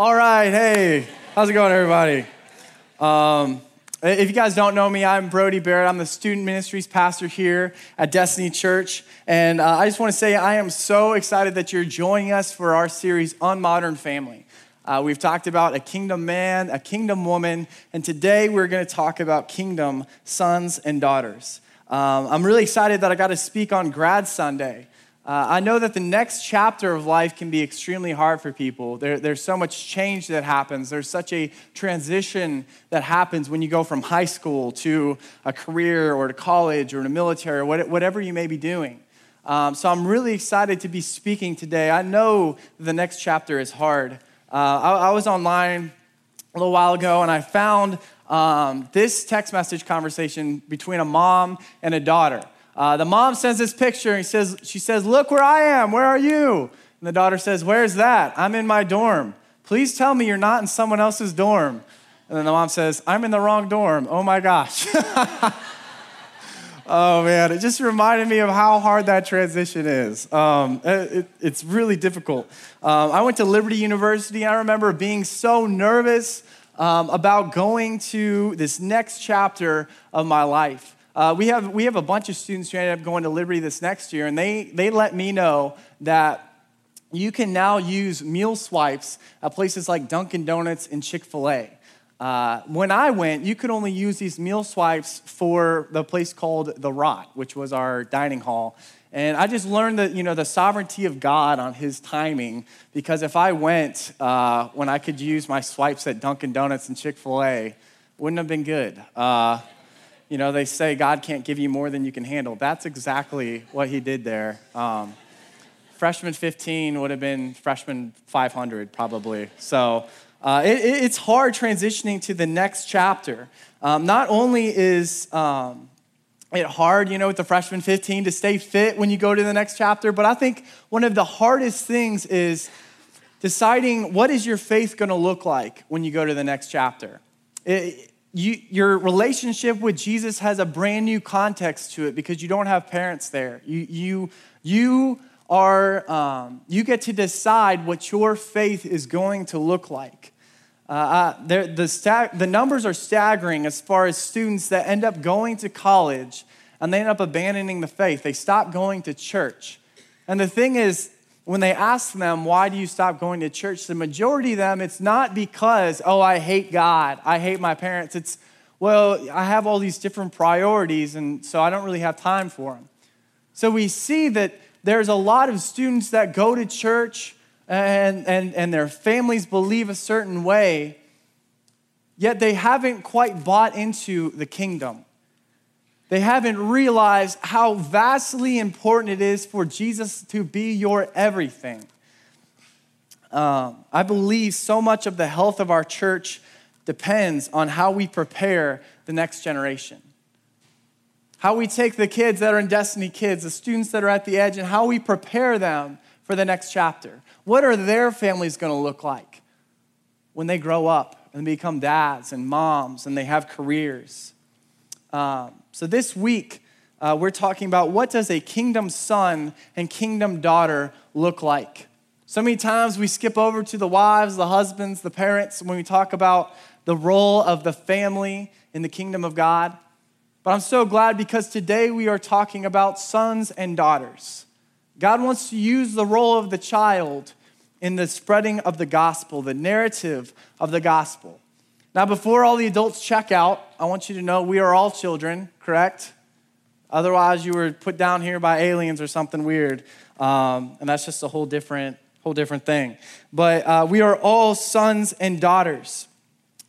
All right, hey, how's it going, everybody? Um, if you guys don't know me, I'm Brody Barrett. I'm the student ministries pastor here at Destiny Church. And uh, I just want to say I am so excited that you're joining us for our series Un-Modern family. Uh, we've talked about a kingdom man, a kingdom woman, and today we're going to talk about kingdom sons and daughters. Um, I'm really excited that I got to speak on Grad Sunday. Uh, I know that the next chapter of life can be extremely hard for people. There, there's so much change that happens. There's such a transition that happens when you go from high school to a career or to college or to military or whatever you may be doing. Um, so I'm really excited to be speaking today. I know the next chapter is hard. Uh, I, I, was online a little while ago and I found um, this text message conversation between a mom and a daughter. Uh, the mom sends this picture and says, she says, Look where I am. Where are you? And the daughter says, Where's that? I'm in my dorm. Please tell me you're not in someone else's dorm. And then the mom says, I'm in the wrong dorm. Oh my gosh. oh man, it just reminded me of how hard that transition is. Um, it, it's really difficult. Um, I went to Liberty University. I remember being so nervous um, about going to this next chapter of my life. Uh, we, have, we have a bunch of students who ended up going to Liberty this next year, and they, they let me know that you can now use meal swipes at places like Dunkin' Donuts and Chick fil A. Uh, when I went, you could only use these meal swipes for the place called The Rot, which was our dining hall. And I just learned that, you know, the sovereignty of God on his timing, because if I went uh, when I could use my swipes at Dunkin' Donuts and Chick fil A, wouldn't have been good. Uh, you know, they say God can't give you more than you can handle. That's exactly what he did there. Um, freshman 15 would have been freshman 500 probably. So uh, it, it's hard transitioning to the next chapter. Um, not only is um, it hard, you know, with the freshman 15 to stay fit when you go to the next chapter, but I think one of the hardest things is deciding what is your faith going to look like when you go to the next chapter. You, your relationship with Jesus has a brand new context to it because you don't have parents there. You, you, you, are, um, you get to decide what your faith is going to look like. Uh, the, the numbers are staggering as far as students that end up going to college and they end up abandoning the faith. They stop going to church. And the thing is, when they ask them, why do you stop going to church? The majority of them, it's not because, oh, I hate God, I hate my parents. It's, well, I have all these different priorities, and so I don't really have time for them. So we see that there's a lot of students that go to church and, and, and their families believe a certain way, yet they haven't quite bought into the kingdom. They haven't realized how vastly important it is for Jesus to be your everything. Um, I believe so much of the health of our church depends on how we prepare the next generation. How we take the kids that are in Destiny Kids, the students that are at the edge, and how we prepare them for the next chapter. What are their families going to look like when they grow up and become dads and moms and they have careers? Um, so this week, uh, we're talking about what does a kingdom son and kingdom daughter look like. So many times we skip over to the wives, the husbands, the parents when we talk about the role of the family in the kingdom of God. But I'm so glad because today we are talking about sons and daughters. God wants to use the role of the child in the spreading of the gospel, the narrative of the gospel. Now, before all the adults check out, I want you to know we are all children, correct? Otherwise, you were put down here by aliens or something weird. Um, and that's just a whole different, whole different thing. But uh, we are all sons and daughters.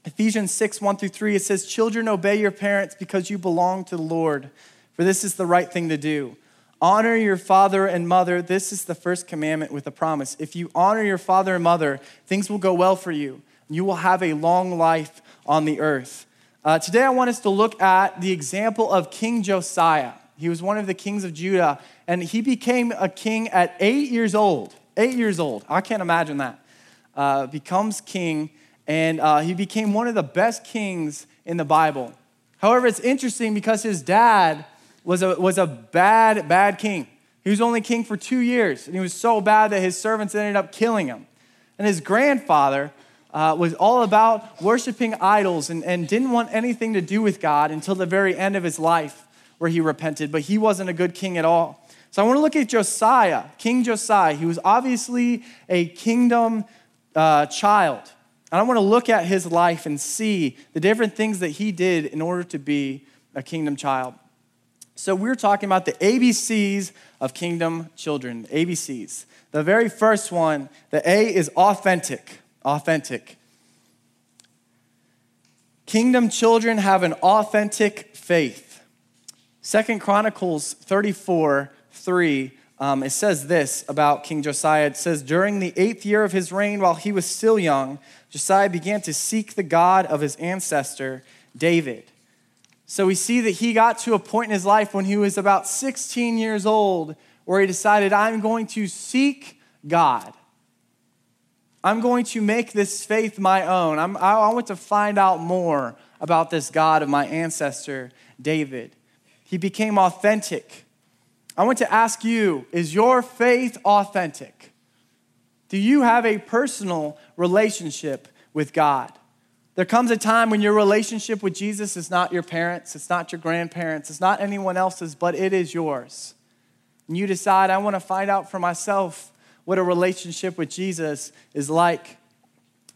Ephesians 6, 1 through 3, it says, Children, obey your parents because you belong to the Lord, for this is the right thing to do. Honor your father and mother. This is the first commandment with a promise. If you honor your father and mother, things will go well for you you will have a long life on the earth. Uh, today, I want us to look at the example of King Josiah. He was one of the kings of Judah, and he became a king at eight years old. Eight years old. I can't imagine that. Uh, becomes king, and uh, he became one of the best kings in the Bible. However, it's interesting because his dad was a, was a bad, bad king. He was only king for two years, and he was so bad that his servants ended up killing him. And his grandfather uh, was all about worshiping idols and, and didn't want anything to do with God until the very end of his life, where he repented, but he wasn't a good king at all. So I want to look at Josiah, King Josiah. He was obviously a kingdom uh, child. And I want to look at his life and see the different things that he did in order to be a kingdom child. So we're talking about the ABCs of kingdom children, ABCs. The very first one, the A is authentic. Authentic. Kingdom children have an authentic faith. Second Chronicles 34 3, um, it says this about King Josiah. It says, During the eighth year of his reign, while he was still young, Josiah began to seek the God of his ancestor, David. So we see that he got to a point in his life when he was about 16 years old where he decided, I'm going to seek God. I'm going to make this faith my own. I'm, I want to find out more about this God of my ancestor, David. He became authentic. I want to ask you is your faith authentic? Do you have a personal relationship with God? There comes a time when your relationship with Jesus is not your parents, it's not your grandparents, it's not anyone else's, but it is yours. And you decide, I want to find out for myself what a relationship with Jesus is like.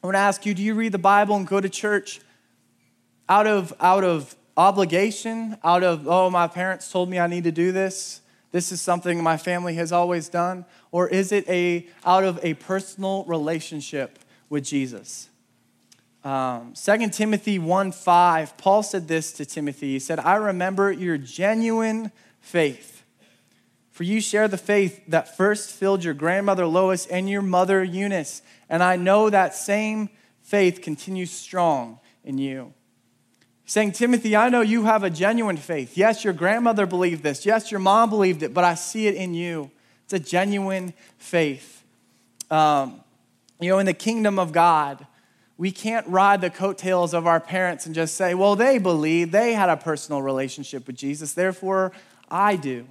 I want to ask you, do you read the Bible and go to church out of, out of obligation, out of, oh, my parents told me I need to do this? This is something my family has always done? Or is it a, out of a personal relationship with Jesus? Um, 2 Timothy 1 5, Paul said this to Timothy. He said, I remember your genuine faith. For you share the faith that first filled your grandmother Lois and your mother Eunice. And I know that same faith continues strong in you. saying, Timothy, I know you have a genuine faith. Yes, your grandmother believed this. Yes, your mom believed it, but I see it in you. It's a genuine faith. Um, you know, in the kingdom of God, we can't ride the coattails of our parents and just say, well, they believe, they had a personal relationship with Jesus, therefore I do.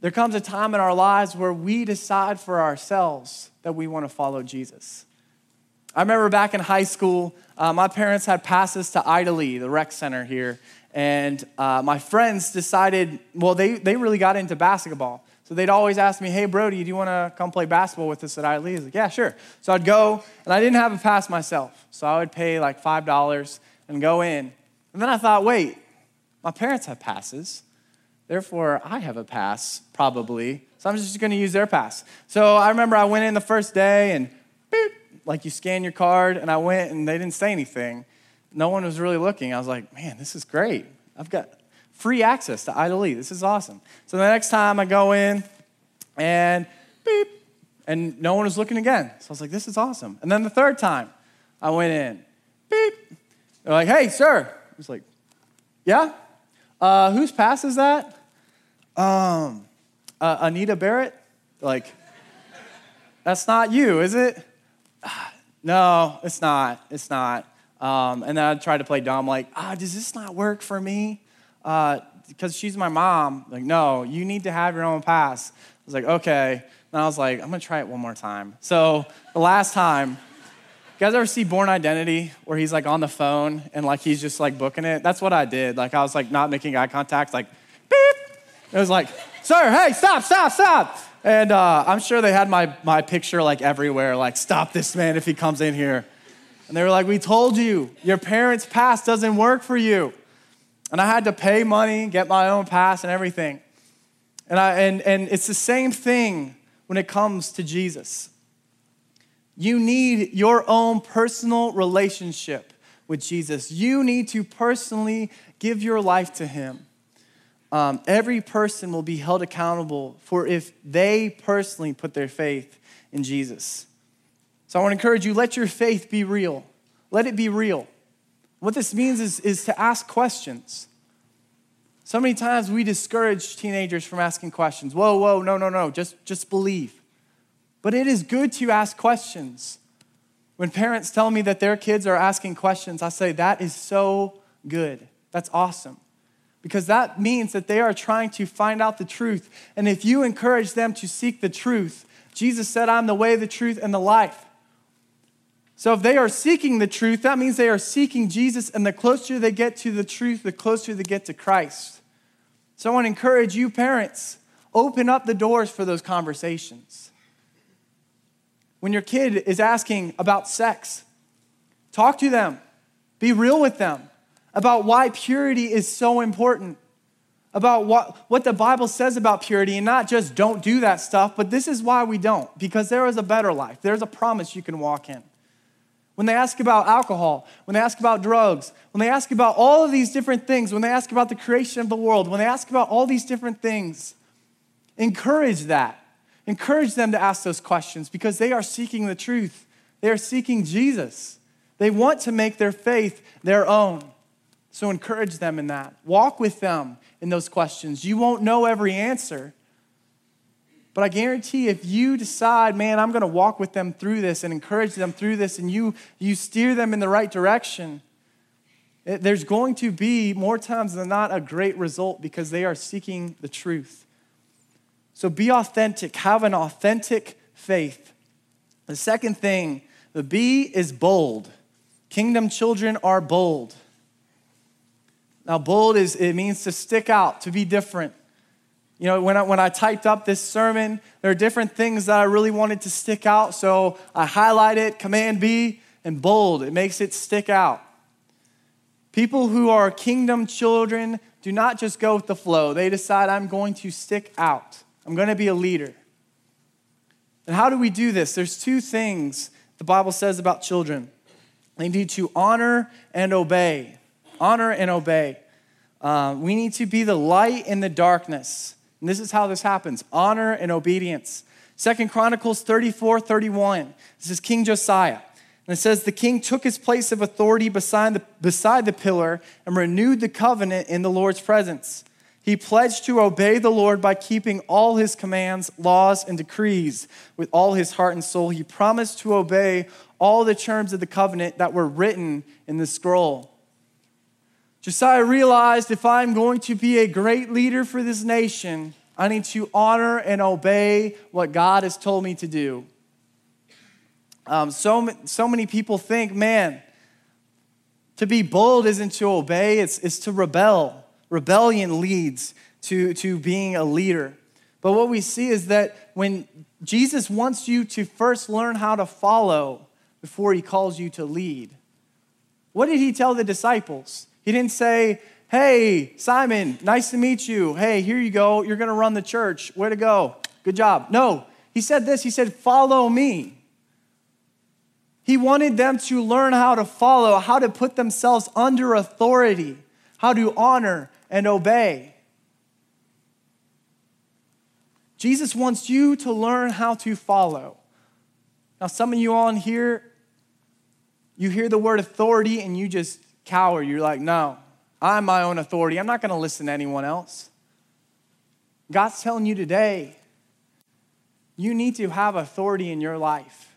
There comes a time in our lives where we decide for ourselves that we want to follow Jesus. I remember back in high school, uh, my parents had passes to Idly, the rec center here, and uh, my friends decided, well, they, they really got into basketball. So they'd always ask me, hey, Brody, do you want to come play basketball with us at Idly? I was like, yeah, sure. So I'd go, and I didn't have a pass myself. So I would pay like $5 and go in. And then I thought, wait, my parents have passes. Therefore, I have a pass, probably. So I'm just going to use their pass. So I remember I went in the first day and beep, like you scan your card, and I went and they didn't say anything. No one was really looking. I was like, man, this is great. I've got free access to Idly. This is awesome. So the next time I go in and beep, and no one was looking again. So I was like, this is awesome. And then the third time I went in, beep. They're like, hey, sir. I was like, yeah? Uh, whose pass is that? Um, uh, Anita Barrett? Like, that's not you, is it? no, it's not. It's not. Um, and then I tried to play dumb, like, ah, does this not work for me? because uh, she's my mom. Like, no, you need to have your own pass. I was like, okay. And I was like, I'm gonna try it one more time. So the last time, you guys ever see Bourne Identity where he's like on the phone and like he's just like booking it? That's what I did. Like I was like not making eye contact, like. It was like, sir, hey, stop, stop, stop. And uh, I'm sure they had my, my picture like everywhere, like, stop this man if he comes in here. And they were like, we told you, your parents' pass doesn't work for you. And I had to pay money, get my own pass and everything. And, I, and, and it's the same thing when it comes to Jesus. You need your own personal relationship with Jesus. You need to personally give your life to Him. Um, every person will be held accountable for if they personally put their faith in Jesus. So I want to encourage you let your faith be real. Let it be real. What this means is, is to ask questions. So many times we discourage teenagers from asking questions. Whoa, whoa, no, no, no, just, just believe. But it is good to ask questions. When parents tell me that their kids are asking questions, I say, that is so good. That's awesome. Because that means that they are trying to find out the truth. And if you encourage them to seek the truth, Jesus said, I'm the way, the truth, and the life. So if they are seeking the truth, that means they are seeking Jesus, and the closer they get to the truth, the closer they get to Christ. So I want to encourage you, parents, open up the doors for those conversations. When your kid is asking about sex, talk to them, be real with them about why purity is so important, about what, what the Bible says about purity, and not just don't do that stuff, but this is why we don't, because there is a better life. There's a promise you can walk in when they ask about alcohol, when they ask about drugs, when they ask about all of these different things, when they ask about the creation of the world, when they ask about all these different things, encourage that. Encourage them to ask those questions because they are seeking the truth. They are seeking Jesus. They want to make their faith their own. So encourage them in that. Walk with them in those questions. You won't know every answer, but I guarantee if you decide, man, I'm going to walk with them through this and encourage them through this, and you, you steer them in the right direction, it, there's going to be more times than not a great result because they are seeking the truth. So be authentic, have an authentic faith. The second thing, the B is bold. Kingdom children are bold. Now, bold is it means to stick out, to be different. You know, when I, when I typed up this sermon, there are different things that I really wanted to stick out. So I highlight it, Command B, and bold. It makes it stick out. People who are kingdom children do not just go with the flow, they decide, I'm going to stick out, I'm going to be a leader. And how do we do this? There's two things the Bible says about children they need to honor and obey. Honor and obey. Uh, we need to be the light in the darkness. And this is how this happens honor and obedience. Second Chronicles 34 31. This is King Josiah. And it says, The king took his place of authority beside the, beside the pillar and renewed the covenant in the Lord's presence. He pledged to obey the Lord by keeping all his commands, laws, and decrees with all his heart and soul. He promised to obey all the terms of the covenant that were written in the scroll. Josiah realized if I'm going to be a great leader for this nation, I need to honor and obey what God has told me to do. Um, so, so many people think, man, to be bold isn't to obey, it's, it's to rebel. Rebellion leads to, to being a leader. But what we see is that when Jesus wants you to first learn how to follow before he calls you to lead, what did he tell the disciples? He didn't say, Hey, Simon, nice to meet you. Hey, here you go. You're going to run the church. Way to go. Good job. No, he said this. He said, Follow me. He wanted them to learn how to follow, how to put themselves under authority, how to honor and obey. Jesus wants you to learn how to follow. Now, some of you on here, you hear the word authority and you just cower. You're like, no, I'm my own authority. I'm not going to listen to anyone else. God's telling you today, you need to have authority in your life.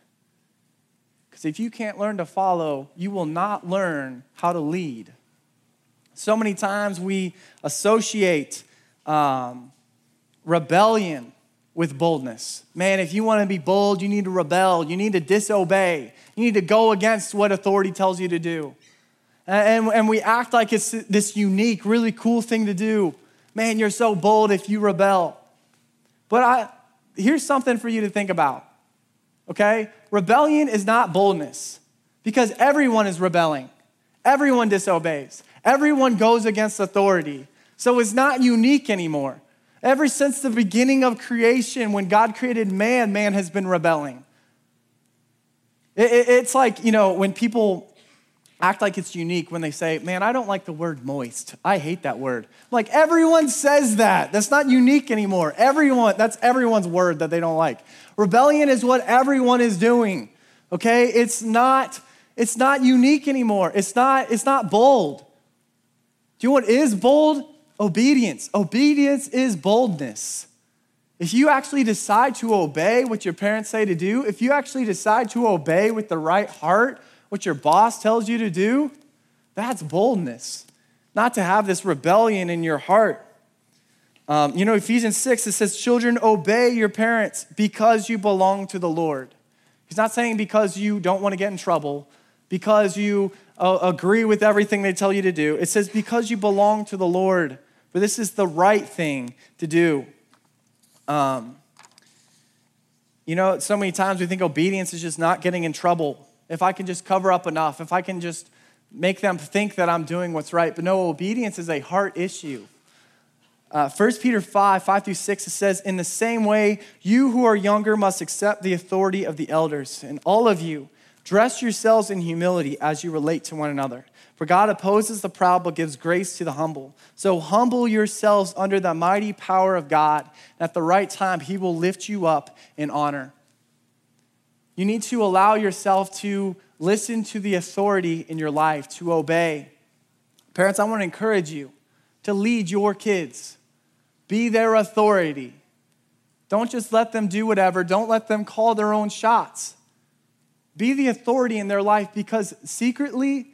Because if you can't learn to follow, you will not learn how to lead. So many times we associate um, rebellion with boldness. Man, if you want to be bold, you need to rebel, you need to disobey, you need to go against what authority tells you to do. And, and we act like it's this unique, really cool thing to do. Man, you're so bold if you rebel. But I, here's something for you to think about, okay? Rebellion is not boldness because everyone is rebelling, everyone disobeys, everyone goes against authority. So it's not unique anymore. Ever since the beginning of creation, when God created man, man has been rebelling. it's like, you know, when people act like it's unique when they say, Man, I don't like the word moist. I hate that word. Like, everyone says that. That's not unique anymore. Everyone, that's everyone's word that they don't like. Rebellion is what everyone is doing. Okay? It's not, it's not unique anymore. It's not, it's not bold. Do you know what is bold? Obedience. Obedience is boldness. If you actually decide to obey what your parents say to do, if you actually decide to obey with the right heart, what your boss tells you to do, that's boldness. Not to have this rebellion in your heart. Um, you know, Ephesians 6, it says, Children, obey your parents because you belong to the Lord. He's not saying because you don't want to get in trouble, because you uh, agree with everything they tell you to do. It says because you belong to the Lord, for this is the right thing to do. Um, you know, so many times we think obedience is just not getting in trouble. If I can just cover up enough, if I can just make them think that I'm doing what's right. But no, obedience is a heart issue. Uh, 1 Peter 5, 5 through 6, it says, In the same way, you who are younger must accept the authority of the elders, and all of you, dress yourselves in humility as you relate to one another. For God opposes the proud but gives grace to the humble. So humble yourselves under the mighty power of God. And at the right time, He will lift you up in honor. You need to allow yourself to listen to the authority in your life, to obey. Parents, I want to encourage you to lead your kids, be their authority. Don't just let them do whatever, don't let them call their own shots. Be the authority in their life because secretly,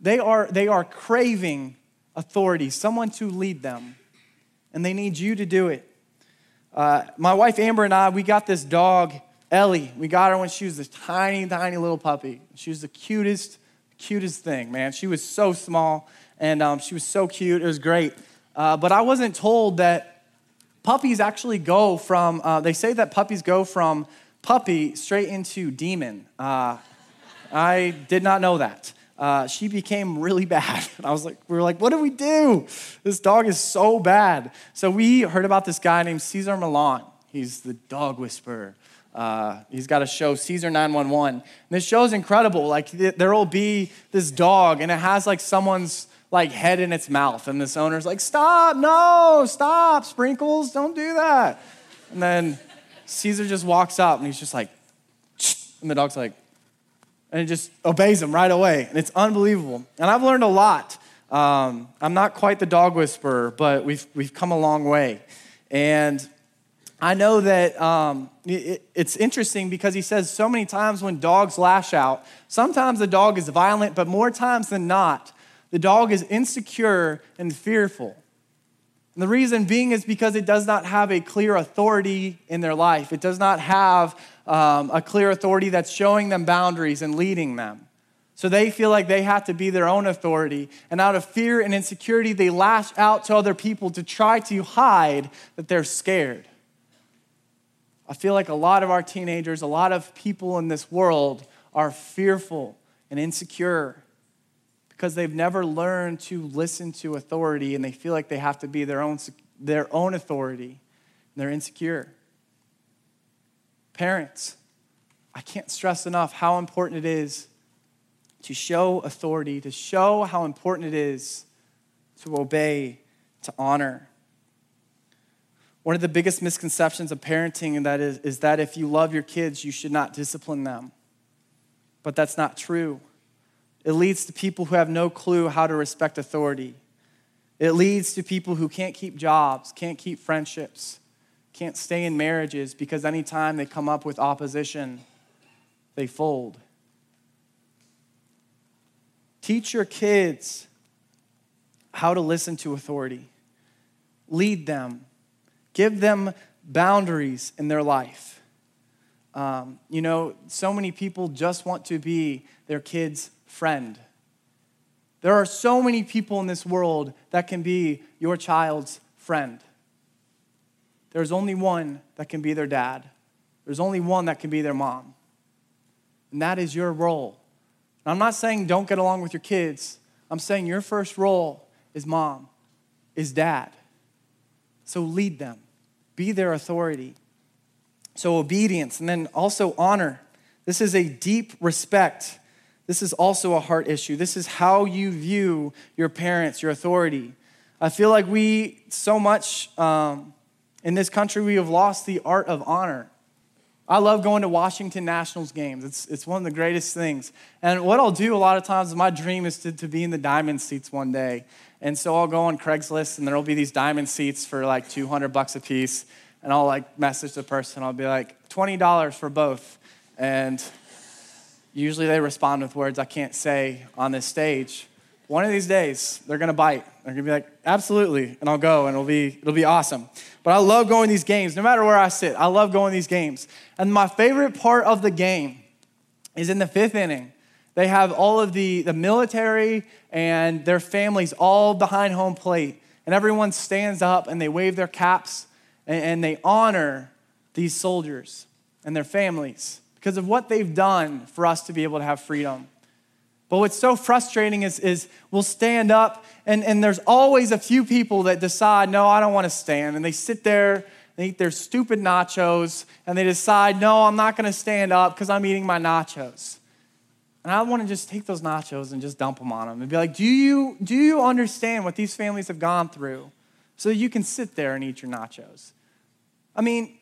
they are, they are craving authority, someone to lead them, and they need you to do it. Uh, my wife Amber and I, we got this dog, Ellie. We got her when she was a tiny, tiny little puppy. She was the cutest, cutest thing, man. She was so small, and um, she was so cute. It was great. Uh, but I wasn't told that puppies actually go from, uh, they say that puppies go from puppy straight into demon. Uh, I did not know that uh, she became really bad. And I was like, we were like, what do we do? This dog is so bad. So we heard about this guy named Cesar Millan. He's the dog whisperer. Uh, he's got a show, Cesar 911. And this show is incredible. Like there will be this dog, and it has like someone's like head in its mouth, and this owner's like, "Stop! No! Stop! Sprinkles! Don't do that!" And then Cesar just walks up, and he's just like, and the dog's like, and it just obeys him right away. And it's unbelievable. And I've learned a lot. Um, I'm not quite the dog whisperer, but we've, we've come a long way. And I know that um, it, it's interesting because he says so many times when dogs lash out, sometimes the dog is violent, but more times than not, the dog is insecure and fearful. And the reason being is because it does not have a clear authority in their life. It does not have um, a clear authority that's showing them boundaries and leading them. So they feel like they have to be their own authority. And out of fear and insecurity, they lash out to other people to try to hide that they're scared. I feel like a lot of our teenagers, a lot of people in this world are fearful and insecure because they've never learned to listen to authority and they feel like they have to be their own, their own authority. And they're insecure. Parents, I can't stress enough how important it is to show authority, to show how important it is to obey, to honor. One of the biggest misconceptions of parenting that is, is that if you love your kids, you should not discipline them. But that's not true. It leads to people who have no clue how to respect authority. It leads to people who can't keep jobs, can't keep friendships, can't stay in marriages because anytime they come up with opposition, they fold. Teach your kids how to listen to authority, lead them, give them boundaries in their life. Um, you know, so many people just want to be their kids' friend. There are so many people in this world that can be your child's friend. There's only one that can be their dad. There's only one that can be their mom. And that is your role. And I'm not saying don't get along with your kids. I'm saying your first role is mom, is dad. So lead them, be their authority. So obedience, and then also honor. This is a deep respect. This is also a heart issue. This is how you view your parents, your authority. I feel like we so much um, in this country, we have lost the art of honor. I love going to Washington Nationals games. It's, it's one of the greatest things. And what I'll do a lot of times, my dream is to, to be in the diamond seats one day. And so I'll go on Craigslist and there'll be these diamond seats for like 200 bucks a piece. And I'll like message the person, I'll be like, $20 for both. And usually they respond with words I can't say on this stage. One of these days they're gonna bite. They're gonna be like, absolutely, and I'll go and it'll be it'll be awesome. But I love going these games, no matter where I sit. I love going these games. And my favorite part of the game is in the fifth inning. They have all of the, the military and their families all behind home plate. And everyone stands up and they wave their caps and, and they honor these soldiers and their families because of what they've done for us to be able to have freedom. But what's so frustrating is, is we'll stand up, and, and there's always a few people that decide, no, I don't want to stand. And they sit there, they eat their stupid nachos, and they decide, no, I'm not going to stand up because I'm eating my nachos. And I want to just take those nachos and just dump them on them and be like, do you, do you understand what these families have gone through so you can sit there and eat your nachos? I mean,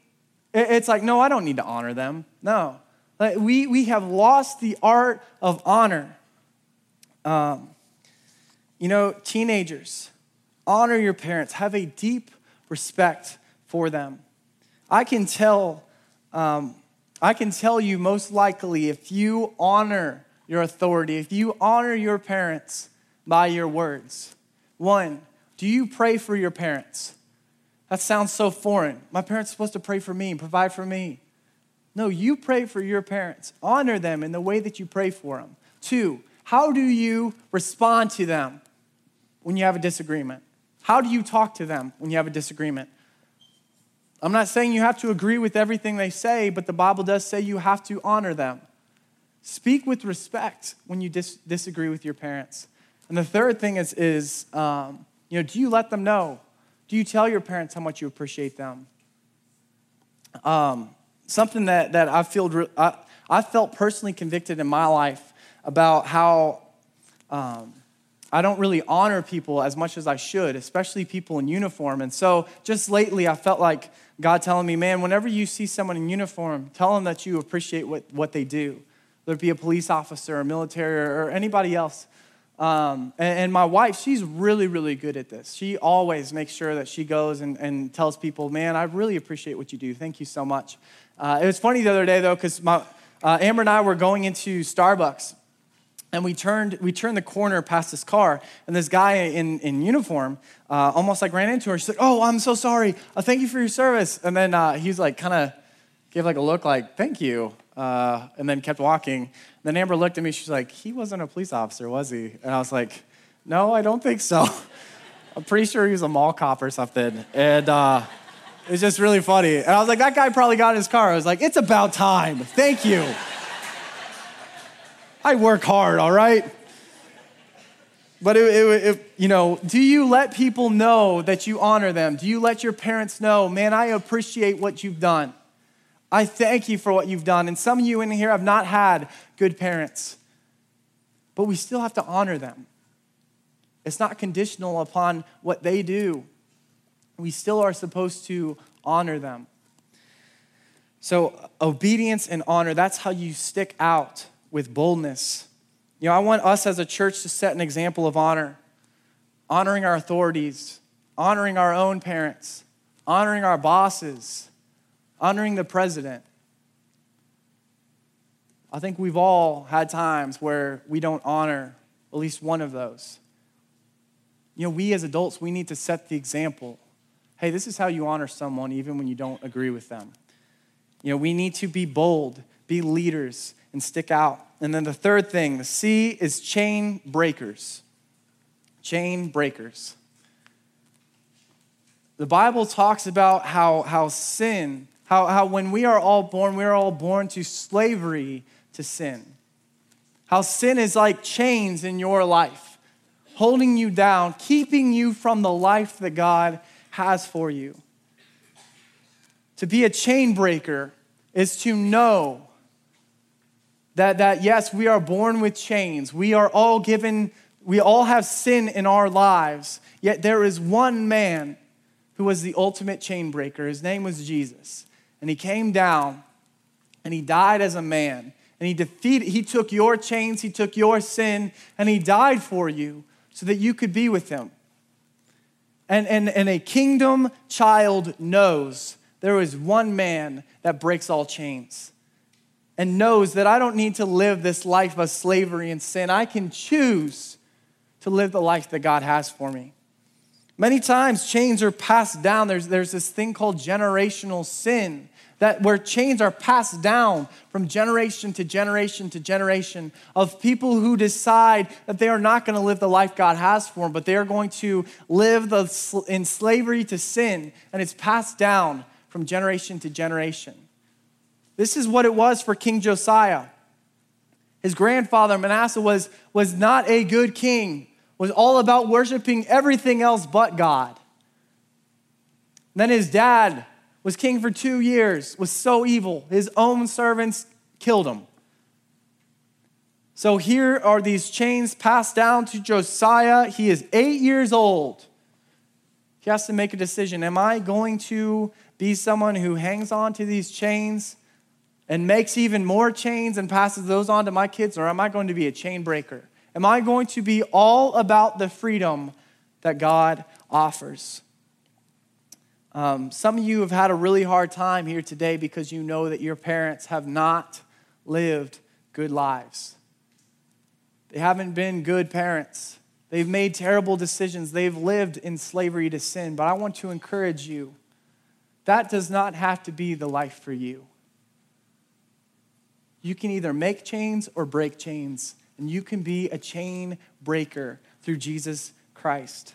it's like, no, I don't need to honor them. No. Like we, we have lost the art of honor. Um, you know, teenagers, honor your parents, have a deep respect for them. I can tell, um, I can tell you most likely if you honor your authority, if you honor your parents by your words. One, do you pray for your parents? That sounds so foreign. My parents are supposed to pray for me and provide for me. No, you pray for your parents. Honor them in the way that you pray for them. Two, how do you respond to them when you have a disagreement? How do you talk to them when you have a disagreement? I'm not saying you have to agree with everything they say, but the Bible does say you have to honor them. Speak with respect when you dis- disagree with your parents. And the third thing is, is um, you know, do you let them know? Do you tell your parents how much you appreciate them? Um, something that, that I, feel, I, I felt personally convicted in my life about how um, I don't really honor people as much as I should, especially people in uniform. And so just lately, I felt like God telling me, man, whenever you see someone in uniform, tell them that you appreciate what, what they do, whether it be a police officer or military or, or anybody else. Um, and, and, my wife, she's really, really good at this. She always makes sure that she goes and, and tells people, man, I really appreciate what you do. Thank you so much. Uh, it was funny the other day, though, because uh, Amber and I were going into Starbucks and we turned we turned the corner past this car and this guy in, in uniform uh, almost like ran into her. She's like oh i'm so sorry. Uh, thank you for your service. And then uh, he's like kind of gave like a look like thank you uh, and then kept walking. And then amber looked at me. She's like he wasn't a police officer was he? And i was like no i don't think so. I'm pretty sure he was a mall cop or something. And uh, it was just really funny. And i was like that guy probably got in his car. I was like it's about time. Thank you I work hard, all right? But it, it, it, you know, do you let people know that you honor them? Do you let your parents know, man, I appreciate what you've done? I thank you for what you've done. And some of you in here have not had good parents, but we still have to honor them. It's not conditional upon what they do. We still are supposed to honor them. So, obedience and honor, that's how you stick out with boldness. You know, I want us as a church to set an example of honor, honoring our authorities, honoring our own parents, honoring our bosses, honoring the president. I think we've all had times where we don't honor at least one of those. You know, we as adults, we need to set the example. Hey, this is how you honor someone even when you don't agree with them. You know, we need to be bold, be leaders, and stick out. And then the third thing, the C is chain breakers. Chain breakers. The Bible talks about how, how sin, how, how when we are all born, we are all born to slavery to sin. How sin is like chains in your life, holding you down, keeping you from the life that God has for you. To be a chain breaker is to know that, that yes, we are born with chains. We are all given, we all have sin in our lives. Yet there is one man who was the ultimate chain breaker. His name was Jesus. And he came down and he died as a man. And he defeated, he took your chains, he took your sin, and he died for you so that you could be with him. And, and, and a kingdom child knows there is one man that breaks all chains and knows that I don't need to live this life of slavery and sin. I can choose to live the life that God has for me. Many times chains are passed down. There's, there's this thing called generational sin that where chains are passed down from generation to generation to generation of people who decide that they are not going to live the life God has for them, but they are going to live the, in slavery to sin, and it's passed down from generation to generation. This is what it was for King Josiah. His grandfather Manasseh was, was not a good king, was all about worshiping everything else but God. Then his dad was king for two years, was so evil. His own servants killed him. So here are these chains passed down to Josiah. He is eight years old. He has to make a decision. Am I going to be someone who hangs on to these chains and makes even more chains and passes those on to my kids, or am I going to be a chain breaker? Am I going to be all about the freedom that God offers? Um, some of you have had a really hard time here today because you know that your parents have not lived good lives. They haven't been good parents. They've made terrible decisions. They've lived in slavery to sin. But I want to encourage you that does not have to be the life for you. You can either make chains or break chains, and you can be a chain breaker through Jesus Christ.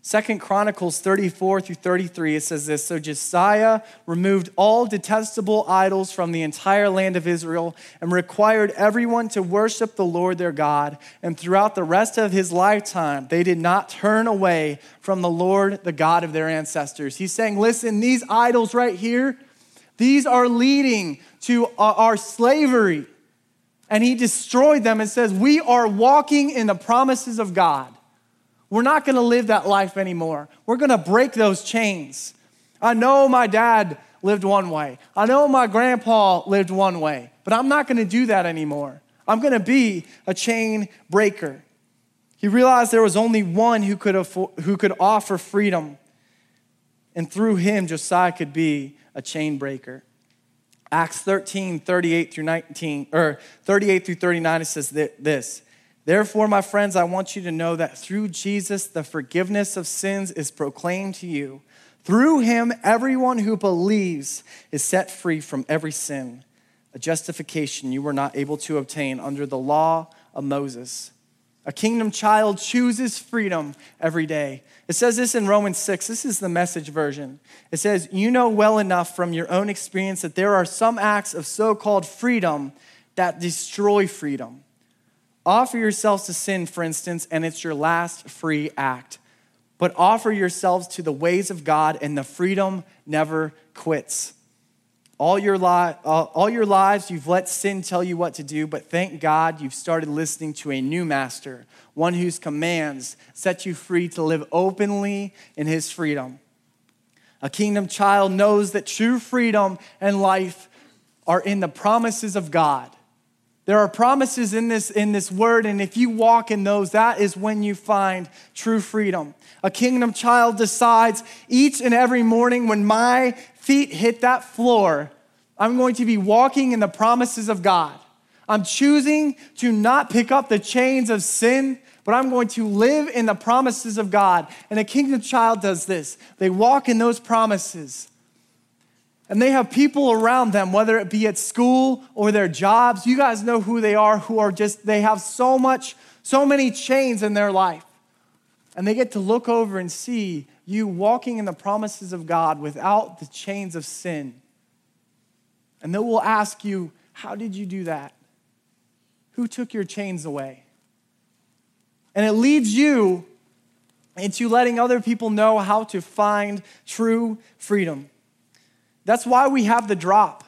Second Chronicles 34 through 33, it says this So Josiah removed all detestable idols from the entire land of Israel and required everyone to worship the Lord their God. And throughout the rest of his lifetime, they did not turn away from the Lord, the God of their ancestors. He's saying, Listen, these idols right here, these are leading to our slavery. And he destroyed them and says, We are walking in the promises of God. We're not going to live that life anymore. We're going to break those chains. I know my dad lived one way. I know my grandpa lived one way, but I'm not going to do that anymore. I'm going to be a chain breaker. He realized there was only one who could, afford, who could offer freedom, and through him, Josiah could be a chain breaker. Acts 13, 38 through 19, or 38 through 39, it says this Therefore, my friends, I want you to know that through Jesus, the forgiveness of sins is proclaimed to you. Through him, everyone who believes is set free from every sin, a justification you were not able to obtain under the law of Moses. A kingdom child chooses freedom every day. It says this in Romans 6. This is the message version. It says, You know well enough from your own experience that there are some acts of so called freedom that destroy freedom. Offer yourselves to sin, for instance, and it's your last free act. But offer yourselves to the ways of God, and the freedom never quits. All your, li- all your lives, you've let sin tell you what to do, but thank God you've started listening to a new master, one whose commands set you free to live openly in his freedom. A kingdom child knows that true freedom and life are in the promises of God. There are promises in this, in this word, and if you walk in those, that is when you find true freedom. A kingdom child decides each and every morning when my feet hit that floor, I'm going to be walking in the promises of God. I'm choosing to not pick up the chains of sin, but I'm going to live in the promises of God. And a kingdom child does this they walk in those promises. And they have people around them, whether it be at school or their jobs. You guys know who they are, who are just, they have so much, so many chains in their life. And they get to look over and see you walking in the promises of God without the chains of sin. And they will ask you, How did you do that? Who took your chains away? And it leads you into letting other people know how to find true freedom. That's why we have the drop.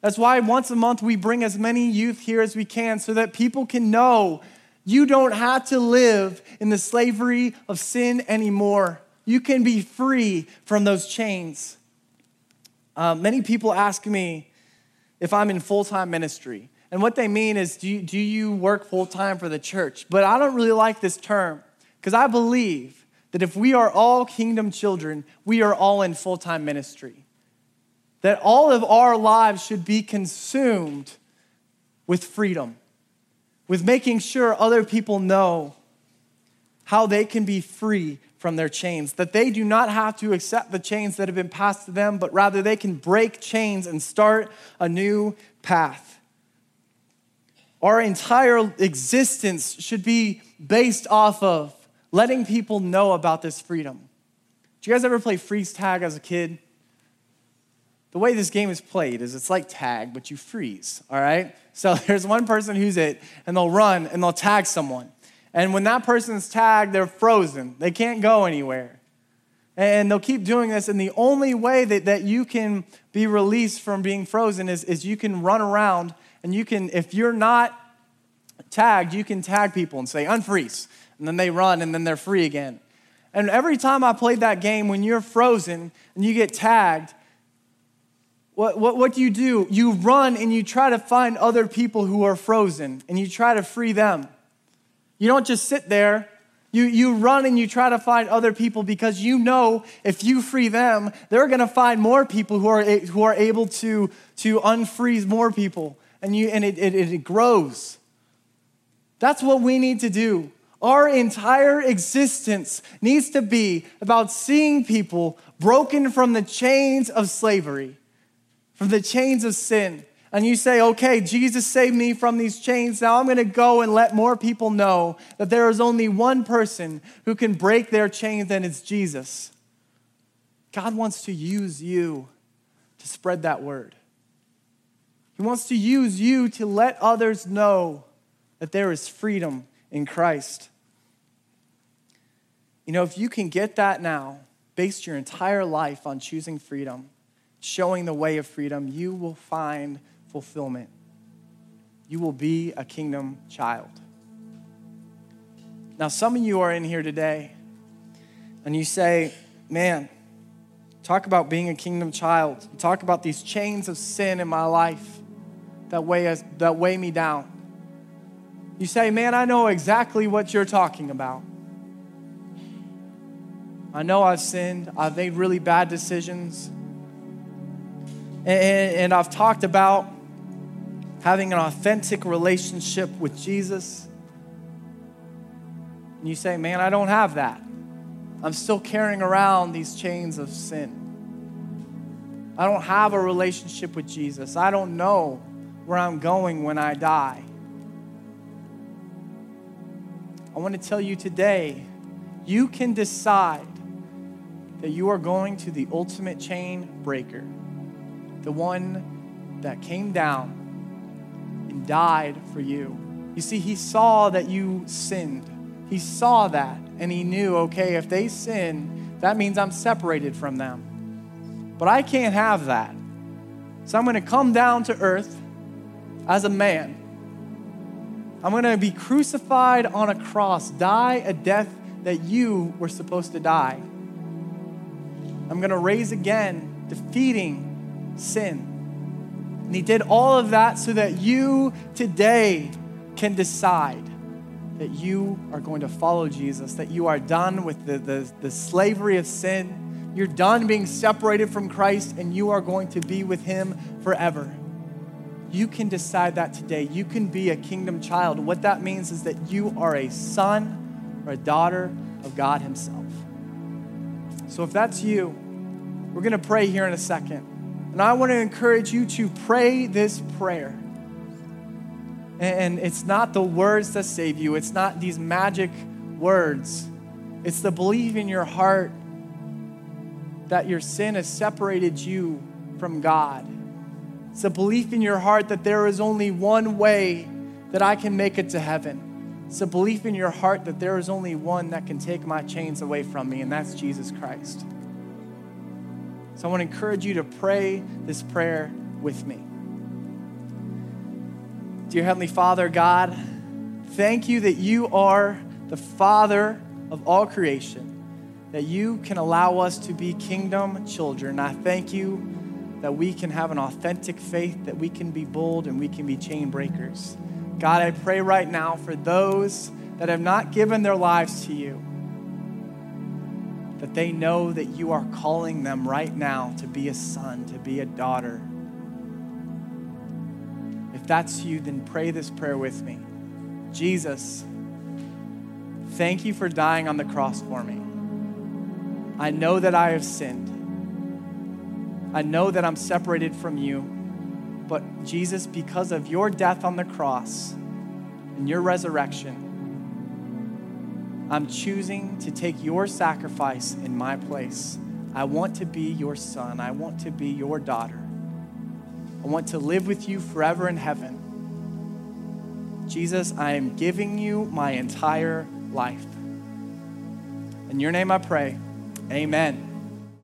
That's why once a month we bring as many youth here as we can so that people can know you don't have to live in the slavery of sin anymore. You can be free from those chains. Uh, many people ask me if I'm in full time ministry. And what they mean is, do you, do you work full time for the church? But I don't really like this term because I believe that if we are all kingdom children, we are all in full time ministry that all of our lives should be consumed with freedom, with making sure other people know how they can be free from their chains, that they do not have to accept the chains that have been passed to them, but rather they can break chains and start a new path. Our entire existence should be based off of letting people know about this freedom. Did you guys ever play freeze tag as a kid? The way this game is played is it's like tag, but you freeze, all right? So there's one person who's it, and they'll run and they'll tag someone. And when that person's tagged, they're frozen. They can't go anywhere. And they'll keep doing this. And the only way that, that you can be released from being frozen is, is you can run around and you can, if you're not tagged, you can tag people and say, unfreeze. And then they run and then they're free again. And every time I played that game, when you're frozen and you get tagged, what, what, what do you do? You run and you try to find other people who are frozen and you try to free them. You don't just sit there. You, you run and you try to find other people because you know if you free them, they're going to find more people who are, who are able to, to unfreeze more people. And, you, and it, it, it grows. That's what we need to do. Our entire existence needs to be about seeing people broken from the chains of slavery, from the chains of sin and you say, okay, Jesus saved me from these chains. Now I'm going to go and let more people know that there is only one person who can break their chains, and it's Jesus. God wants to use you to spread that word. He wants to use you to let others know that there is freedom in Christ. You know, if you can get that now, base your entire life on choosing freedom, showing the way of freedom, you will find fulfillment. You will be a kingdom child. Now, some of you are in here today and you say, Man, talk about being a kingdom child. Talk about these chains of sin in my life that weigh, us, that weigh me down. You say, Man, I know exactly what you're talking about. I know I've sinned, I've made really bad decisions. And, and, I've talked about having an authentic relationship with Jesus, and you say, Man, I don't have that. I'm still carrying around these chains of sin. I don't have a relationship with Jesus. I don't know where I'm going when I die. I want to tell you today you can decide that you are going to the ultimate chain breaker, the one that came down and died for you. You see, he saw that you sinned. He saw that and he knew, okay, if they sin, that means I'm separated from them. But I can't have that. So I'm going to come down to earth as a man. I'm going to be crucified on a cross, die a death that you were supposed to die. I'm going to raise again, defeating sin. And he did all of that so that you today can decide that you are going to follow Jesus, that you are done with the, the, the slavery of sin. You're done being separated from Christ, and you are going to be with him forever. You can decide that today. You can be a kingdom child. What that means is that you are a son or a daughter of God Himself. So if that's you, we're going to pray here in a second. And I want to encourage you to pray this prayer. And it's not the words that save you, it's not these magic words. It's the belief in your heart that your sin has separated you from God. It's a belief in your heart that there is only one way that I can make it to heaven. It's a belief in your heart that there is only one that can take my chains away from me, and that's Jesus Christ. So I want to encourage you to pray this prayer with me. Dear Heavenly Father, God, thank you that you are the Father of all creation, that you can allow us to be kingdom children. I thank you that we can have an authentic faith, that we can be bold and we can be chain breakers. God, I pray right now for those that have not given their lives to you that they know that you are calling them right now to be a son, to be a daughter. If that's you, then pray this prayer with me. Jesus, Thank you for dying on the cross for me. I know that I have sinned. I know that I'm separated from you. But Jesus, because of your death on the cross and your resurrection, I'm choosing to take your sacrifice in my place. I want to be your son. I want to be your daughter. I want to live with you forever in heaven. Jesus, I am giving you my entire life. In your name I pray. Amen.